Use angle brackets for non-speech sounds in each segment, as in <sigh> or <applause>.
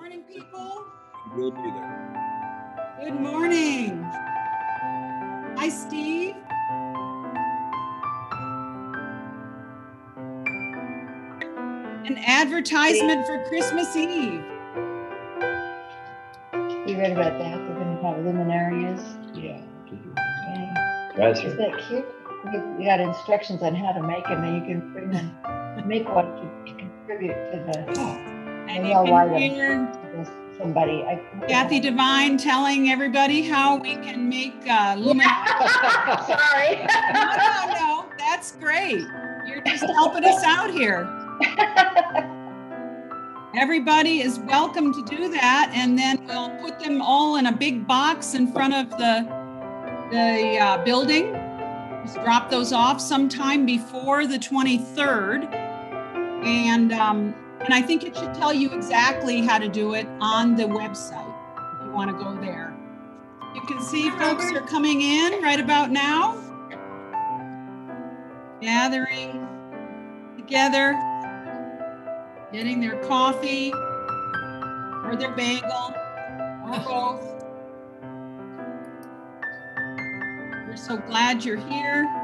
morning, people. We'll be there. Good morning. Hi, Steve. An advertisement for Christmas Eve. You read about that? They're gonna have luminarias. Yeah. Okay. That's Is right. that cute? You you got instructions on how to make them, and you can bring them, make one to to contribute to the, oh. And you Yeah, why can hear somebody. I- Kathy Devine telling everybody how we can make uh, lumin. <laughs> Sorry. No, no, no, that's great. You're just helping us out here. Everybody is welcome to do that, and then we'll put them all in a big box in front of the the uh, building. Just drop those off sometime before the 23rd, and um, and I think it should tell you exactly how to do it on the website if you want to go there. You can see folks are coming in right about now, gathering together getting their coffee or their bagel or both. We're so glad you're here.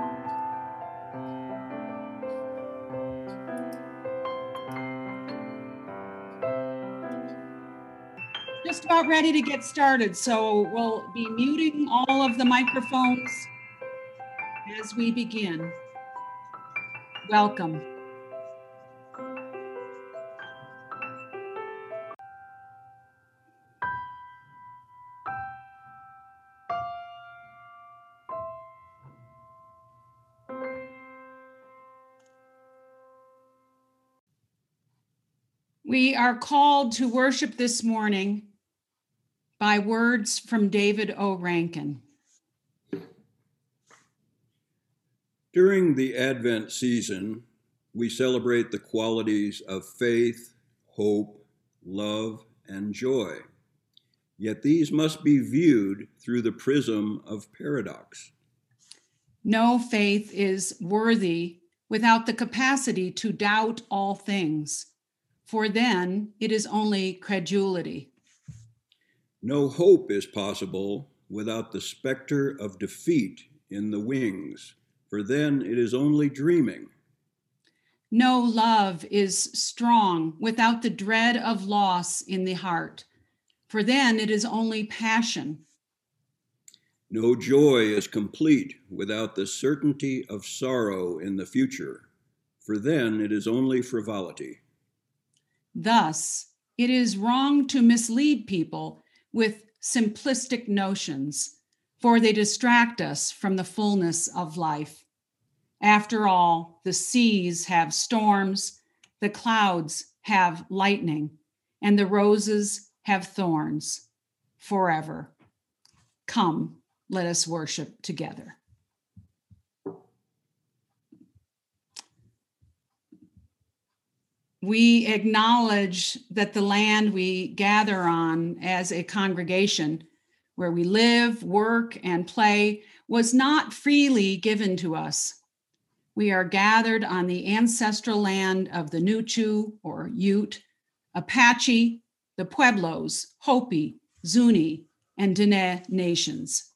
About ready to get started, so we'll be muting all of the microphones as we begin. Welcome. We are called to worship this morning by words from David O. Rankin. During the Advent season, we celebrate the qualities of faith, hope, love, and joy. Yet these must be viewed through the prism of paradox. No faith is worthy without the capacity to doubt all things, for then it is only credulity. No hope is possible without the specter of defeat in the wings, for then it is only dreaming. No love is strong without the dread of loss in the heart, for then it is only passion. No joy is complete without the certainty of sorrow in the future, for then it is only frivolity. Thus, it is wrong to mislead people with simplistic notions, for they distract us from the fullness of life. After all, the seas have storms, the clouds have lightning, and the roses have thorns forever. Come, let us worship together. We acknowledge that the land we gather on as a congregation, where we live, work, and play, was not freely given to us. We are gathered on the ancestral land of the Nuchu or Ute, Apache, the Pueblos, Hopi, Zuni, and Dene nations.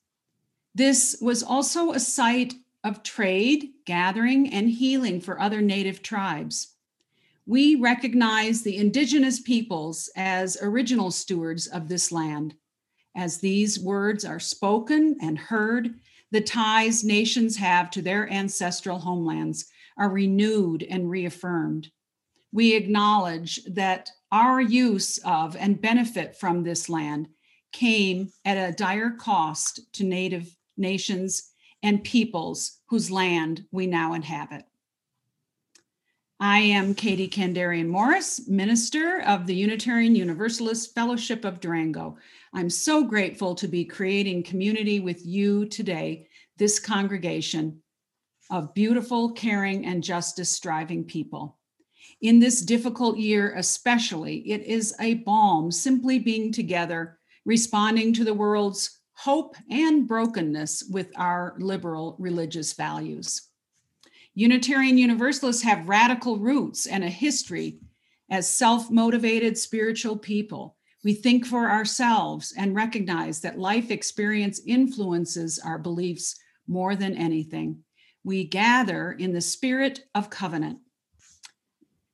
This was also a site of trade, gathering, and healing for other native tribes we recognize the indigenous peoples as original stewards of this land. As these words are spoken and heard, the ties nations have to their ancestral homelands are renewed and reaffirmed. We acknowledge that our use of and benefit from this land came at a dire cost to Native nations and peoples whose land we now inhabit. I am Katie Kandarian Morris, minister of the Unitarian Universalist Fellowship of Durango. I'm so grateful to be creating community with you today, this congregation of beautiful, caring, and justice striving people. In this difficult year, especially, it is a balm simply being together, responding to the world's hope and brokenness with our liberal religious values. Unitarian Universalists have radical roots and a history as self motivated spiritual people. We think for ourselves and recognize that life experience influences our beliefs more than anything. We gather in the spirit of covenant.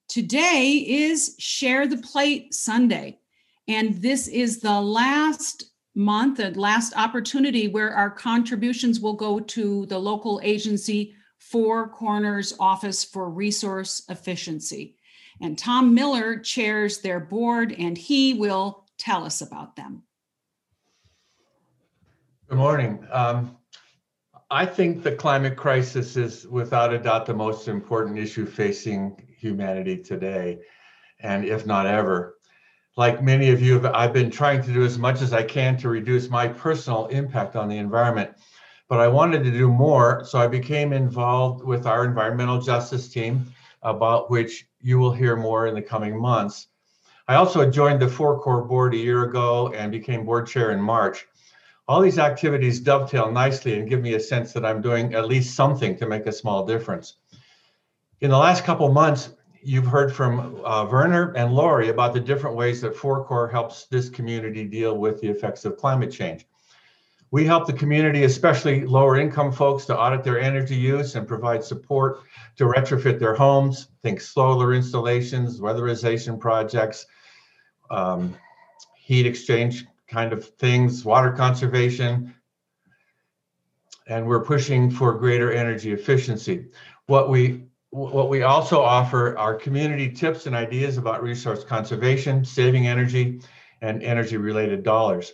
Today is Share the Plate Sunday, and this is the last month and last opportunity where our contributions will go to the local agency Four Corners Office for Resource Efficiency. And Tom Miller chairs their board, and he will tell us about them. Good morning. Um, I think the climate crisis is without a doubt the most important issue facing humanity today, and if not ever. Like many of you, I've been trying to do as much as I can to reduce my personal impact on the environment, but I wanted to do more, so I became involved with our environmental justice team, about which you will hear more in the coming months. I also joined the Four Core board a year ago and became board chair in March. All these activities dovetail nicely and give me a sense that I'm doing at least something to make a small difference. In the last couple months, you've heard from uh, Werner and Lori about the different ways that Four Core helps this community deal with the effects of climate change. We help the community, especially lower income folks, to audit their energy use and provide support to retrofit their homes. Think solar installations, weatherization projects, um, heat exchange kind of things, water conservation, and we're pushing for greater energy efficiency. What we what we also offer are community tips and ideas about resource conservation, saving energy, and energy related dollars.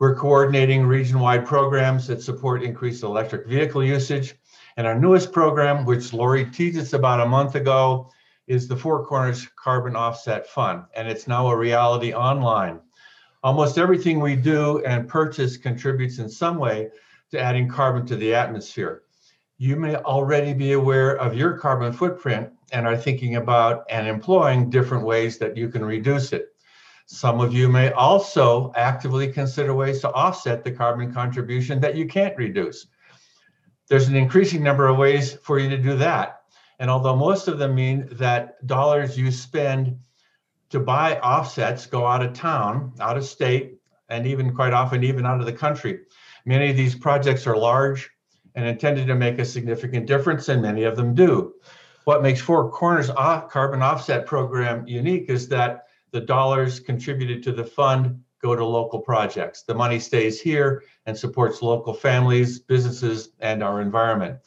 We're coordinating region-wide programs that support increased electric vehicle usage. And our newest program, which Lori teased us about a month ago, is the Four Corners Carbon Offset Fund. And it's now a reality online. Almost everything we do and purchase contributes in some way to adding carbon to the atmosphere. You may already be aware of your carbon footprint and are thinking about and employing different ways that you can reduce it. Some of you may also actively consider ways to offset the carbon contribution that you can't reduce. There's an increasing number of ways for you to do that. And although most of them mean that dollars you spend to buy offsets go out of town, out of state, and even quite often even out of the country. Many of these projects are large and intended to make a significant difference, and many of them do. What makes Four Corners Carbon Offset Program unique is that the dollars contributed to the fund go to local projects. The money stays here and supports local families, businesses, and our environment.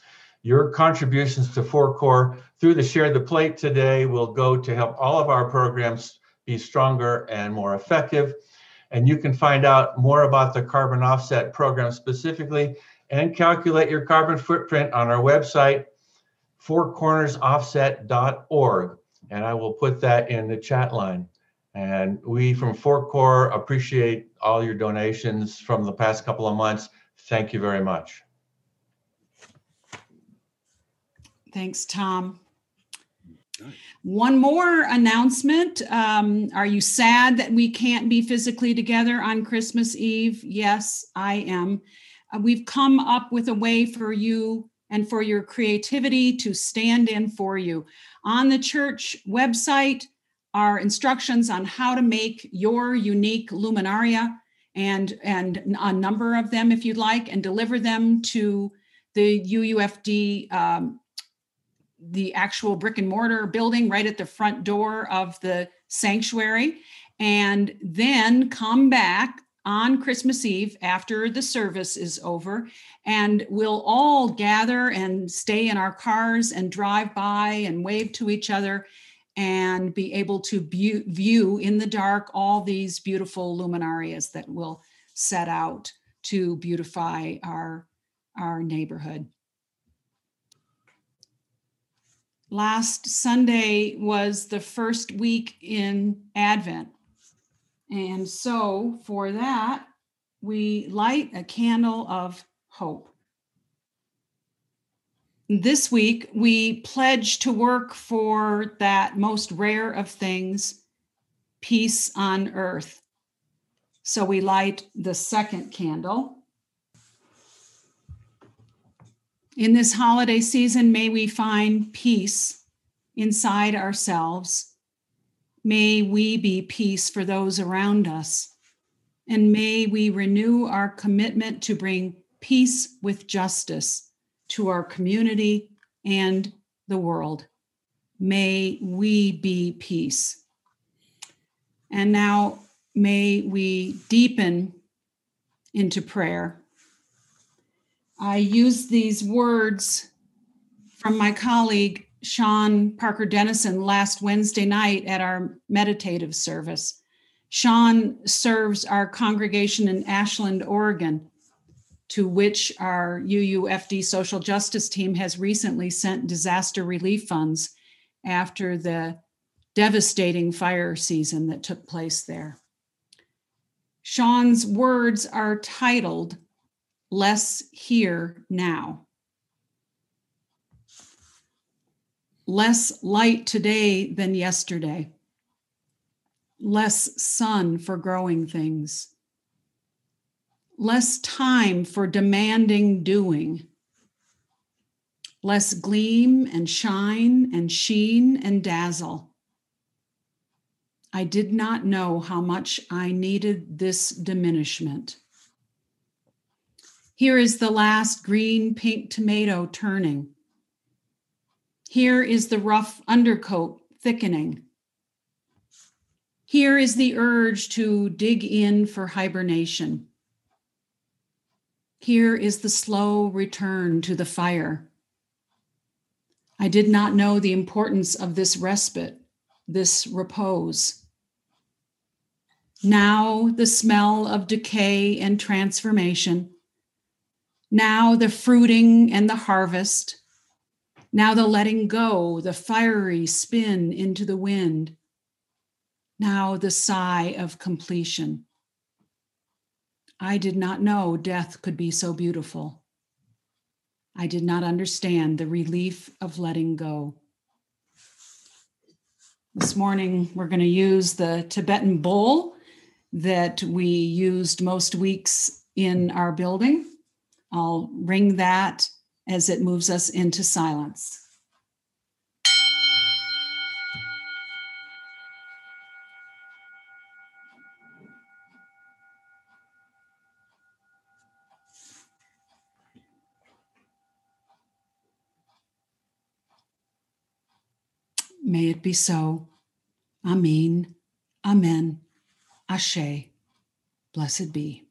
Your contributions to Four Core through the Share the Plate today will go to help all of our programs be stronger and more effective. And you can find out more about the carbon offset program specifically and calculate your carbon footprint on our website, fourcornersoffset.org. And I will put that in the chat line. And we from Four Core appreciate all your donations from the past couple of months. Thank you very much. Thanks, Tom. One more announcement. Um, are you sad that we can't be physically together on Christmas Eve? Yes, I am. Uh, we've come up with a way for you and for your creativity to stand in for you. On the church website are instructions on how to make your unique luminaria and, and a number of them if you'd like, and deliver them to the UUFD um, the actual brick and mortar building right at the front door of the sanctuary. And then come back on Christmas Eve after the service is over, and we'll all gather and stay in our cars and drive by and wave to each other and be able to view in the dark all these beautiful luminarias that will set out to beautify our, our neighborhood. last Sunday was the first week in Advent. And so for that, we light a candle of hope. This week, we pledge to work for that most rare of things peace on earth. So we light the second candle. In this holiday season, may we find peace inside ourselves May we be peace for those around us. And may we renew our commitment to bring peace with justice to our community and the world. May we be peace. And now may we deepen into prayer. I use these words from my colleague Sean Parker Dennison last Wednesday night at our meditative service. Sean serves our congregation in Ashland, Oregon, to which our UUFD social justice team has recently sent disaster relief funds after the devastating fire season that took place there. Sean's words are titled Less Here Now. Less light today than yesterday. Less sun for growing things. Less time for demanding doing. Less gleam and shine and sheen and dazzle I did not know how much I needed this diminishment. Here is the last green pink tomato turning. Here is the rough undercoat thickening. Here is the urge to dig in for hibernation. Here is the slow return to the fire. I did not know the importance of this respite, this repose. Now the smell of decay and transformation. Now the fruiting and the harvest. Now the letting go, the fiery spin into the wind. Now the sigh of completion. I did not know death could be so beautiful. I did not understand the relief of letting go. This morning, we're going to use the Tibetan bowl that we used most weeks in our building. I'll ring that as it moves us into silence. May it be so. Amen. Amen. Ashe. Blessed be.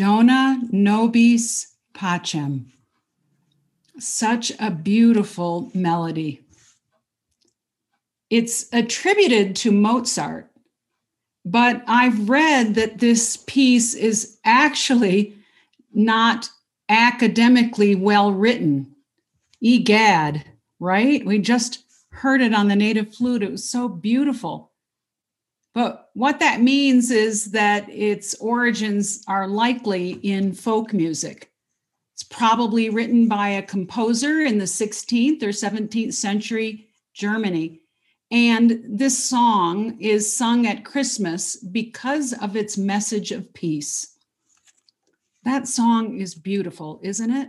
Dona nobis pacem. Such a beautiful melody. It's attributed to Mozart, but I've read that this piece is actually not academically well written. Egad, right? We just heard it on the native flute. It was so beautiful. But what that means is that its origins are likely in folk music. It's probably written by a composer in the 16th or 17th century Germany. And this song is sung at Christmas because of its message of peace. That song is beautiful, isn't it?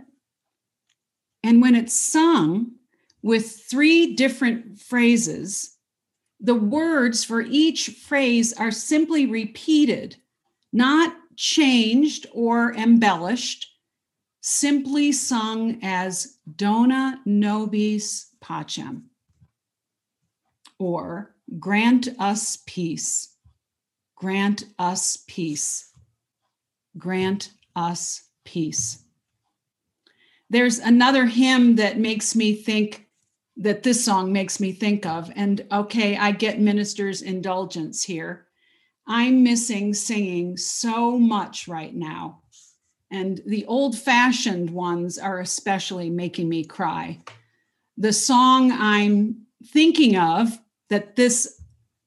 And when it's sung with three different phrases, the words for each phrase are simply repeated, not changed or embellished, simply sung as Dona nobis pacem, or grant us peace, grant us peace, grant us peace. There's another hymn that makes me think that this song makes me think of. And okay, I get minister's indulgence here. I'm missing singing so much right now. And the old fashioned ones are especially making me cry. The song I'm thinking of that this,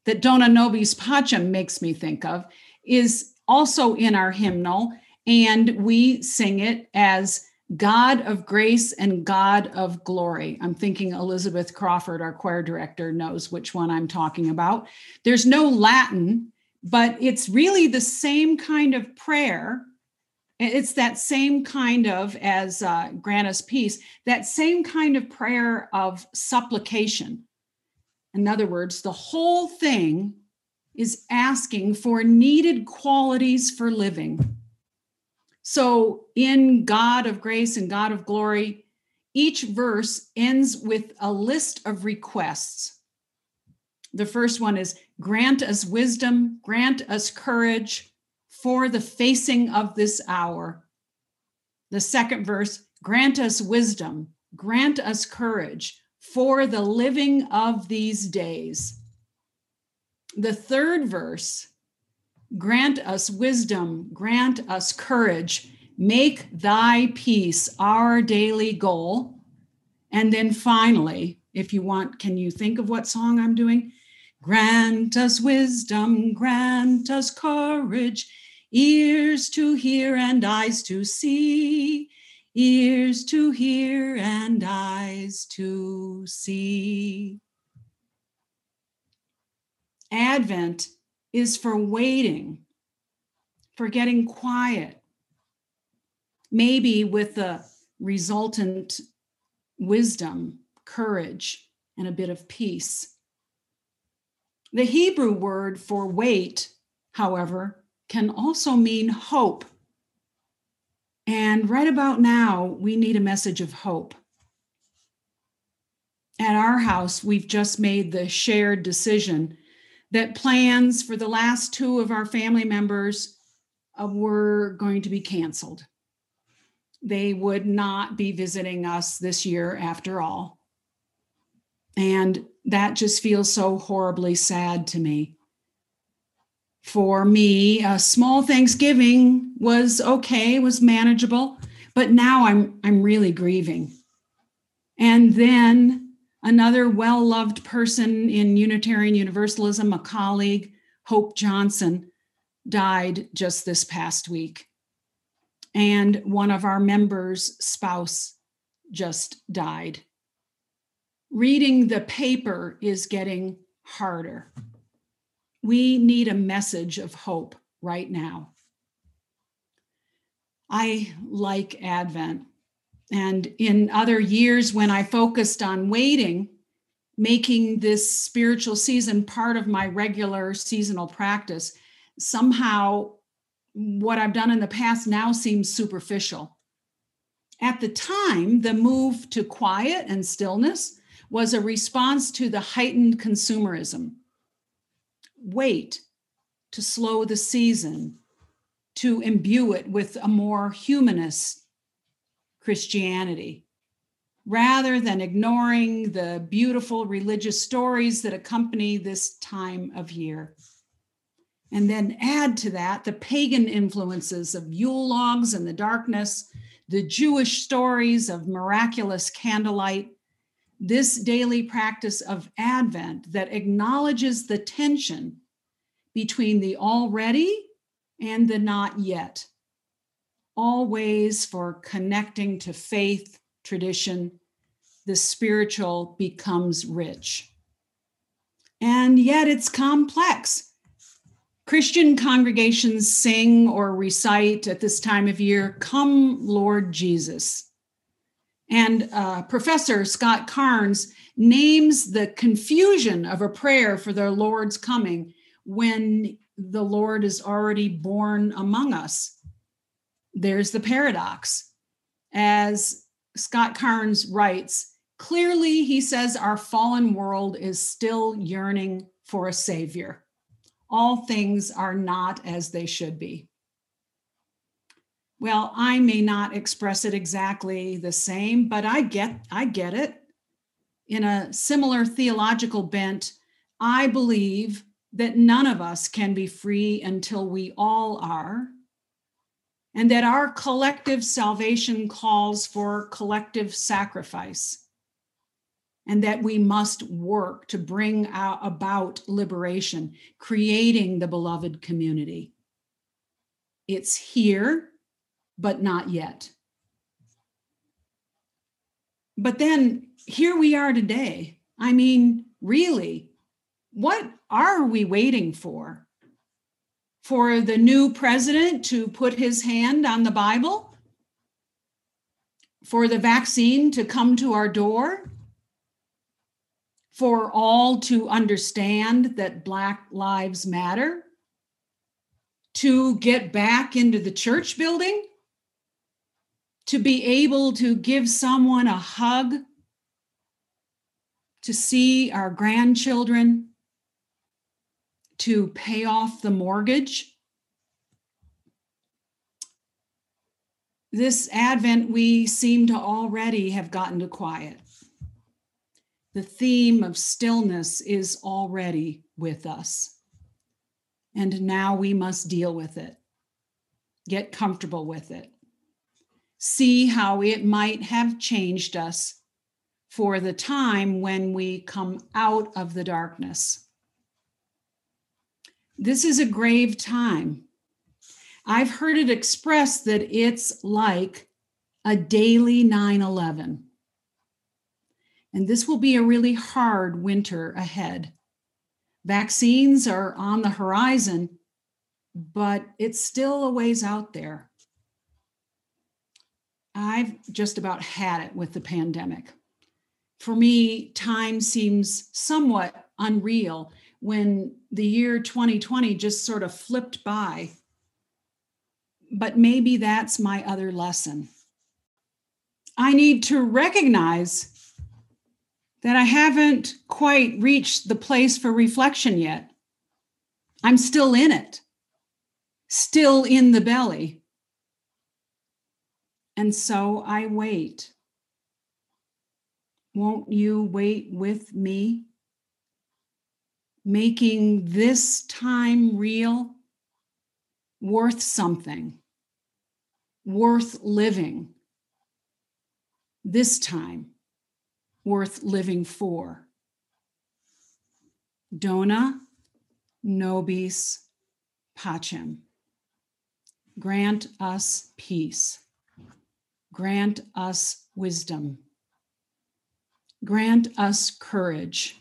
that Dona Nobis Pacem makes me think of, is also in our hymnal. And we sing it as God of grace and God of glory. I'm thinking Elizabeth Crawford, our choir director, knows which one I'm talking about. There's no Latin, but it's really the same kind of prayer. It's that same kind of, as uh, grant us peace, that same kind of prayer of supplication. In other words, the whole thing is asking for needed qualities for living so, in God of grace and God of glory, each verse ends with a list of requests. The first one is grant us wisdom, grant us courage for the facing of this hour. The second verse, grant us wisdom, grant us courage for the living of these days. The third verse, Grant us wisdom, grant us courage, make thy peace our daily goal. And then finally, if you want, can you think of what song I'm doing? Grant us wisdom, grant us courage, ears to hear and eyes to see, ears to hear and eyes to see. Advent is for waiting, for getting quiet, maybe with the resultant wisdom, courage, and a bit of peace. The Hebrew word for wait, however, can also mean hope. And right about now, we need a message of hope. At our house, we've just made the shared decision that plans for the last two of our family members uh, were going to be canceled. They would not be visiting us this year after all. And that just feels so horribly sad to me. For me, a small Thanksgiving was okay, was manageable, but now I'm I'm really grieving. And then Another well loved person in Unitarian Universalism, a colleague, Hope Johnson, died just this past week. And one of our members' spouse just died. Reading the paper is getting harder. We need a message of hope right now. I like Advent. And in other years, when I focused on waiting, making this spiritual season part of my regular seasonal practice, somehow what I've done in the past now seems superficial. At the time, the move to quiet and stillness was a response to the heightened consumerism. Wait to slow the season, to imbue it with a more humanist Christianity rather than ignoring the beautiful religious stories that accompany this time of year. And then add to that the pagan influences of Yule logs and the darkness, the Jewish stories of miraculous candlelight, this daily practice of Advent that acknowledges the tension between the already and the not yet. All ways for connecting to faith, tradition, the spiritual becomes rich. And yet it's complex. Christian congregations sing or recite at this time of year, Come, Lord Jesus. And uh, Professor Scott Cairns names the confusion of a prayer for their Lord's coming when the Lord is already born among us. There's the paradox. As Scott Cairns writes, clearly he says our fallen world is still yearning for a savior. All things are not as they should be. Well, I may not express it exactly the same, but I get I get it. In a similar theological bent, I believe that none of us can be free until we all are, and that our collective salvation calls for collective sacrifice, and that we must work to bring about liberation, creating the beloved community. It's here, but not yet. But then here we are today. I mean, really, what are we waiting for? For the new president to put his hand on the Bible? For the vaccine to come to our door? For all to understand that Black Lives Matter? To get back into the church building? To be able to give someone a hug? To see our grandchildren? To pay off the mortgage. This Advent, we seem to already have gotten to quiet. The theme of stillness is already with us. And now we must deal with it, get comfortable with it, see how it might have changed us for the time when we come out of the darkness. This is a grave time. I've heard it expressed that it's like a daily 9 11. And this will be a really hard winter ahead. Vaccines are on the horizon, but it's still a ways out there. I've just about had it with the pandemic. For me, time seems somewhat unreal when the year 2020 just sort of flipped by. But maybe that's my other lesson. I need to recognize that I haven't quite reached the place for reflection yet. I'm still in it, still in the belly. And so I wait. Won't you wait with me? Making this time real worth something, worth living. This time worth living for. Dona nobis pacem. Grant us peace. Grant us wisdom. Grant us courage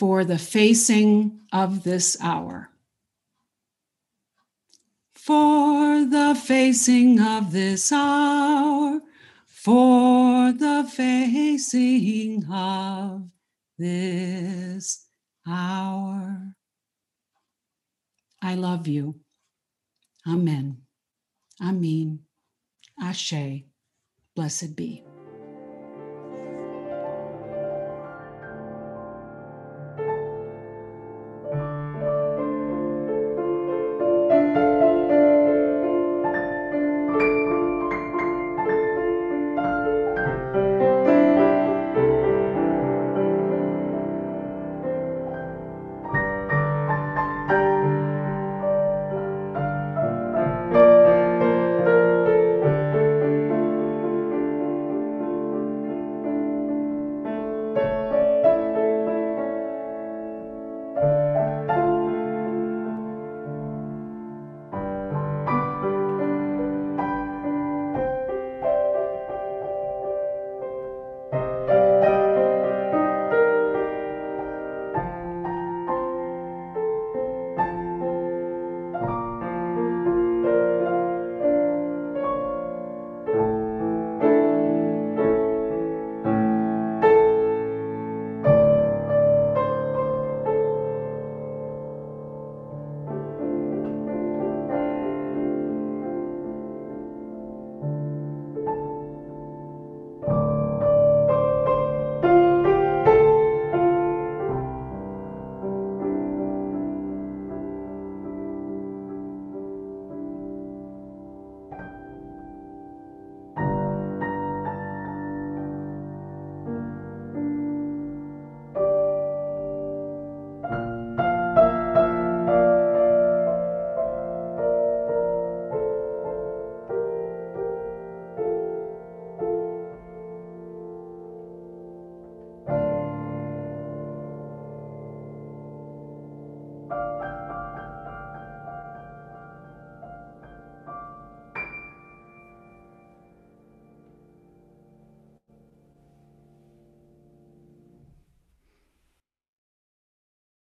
for the facing of this hour. For the facing of this hour, for the facing of this hour. I love you. Amen. Amen. Ashe. Blessed be.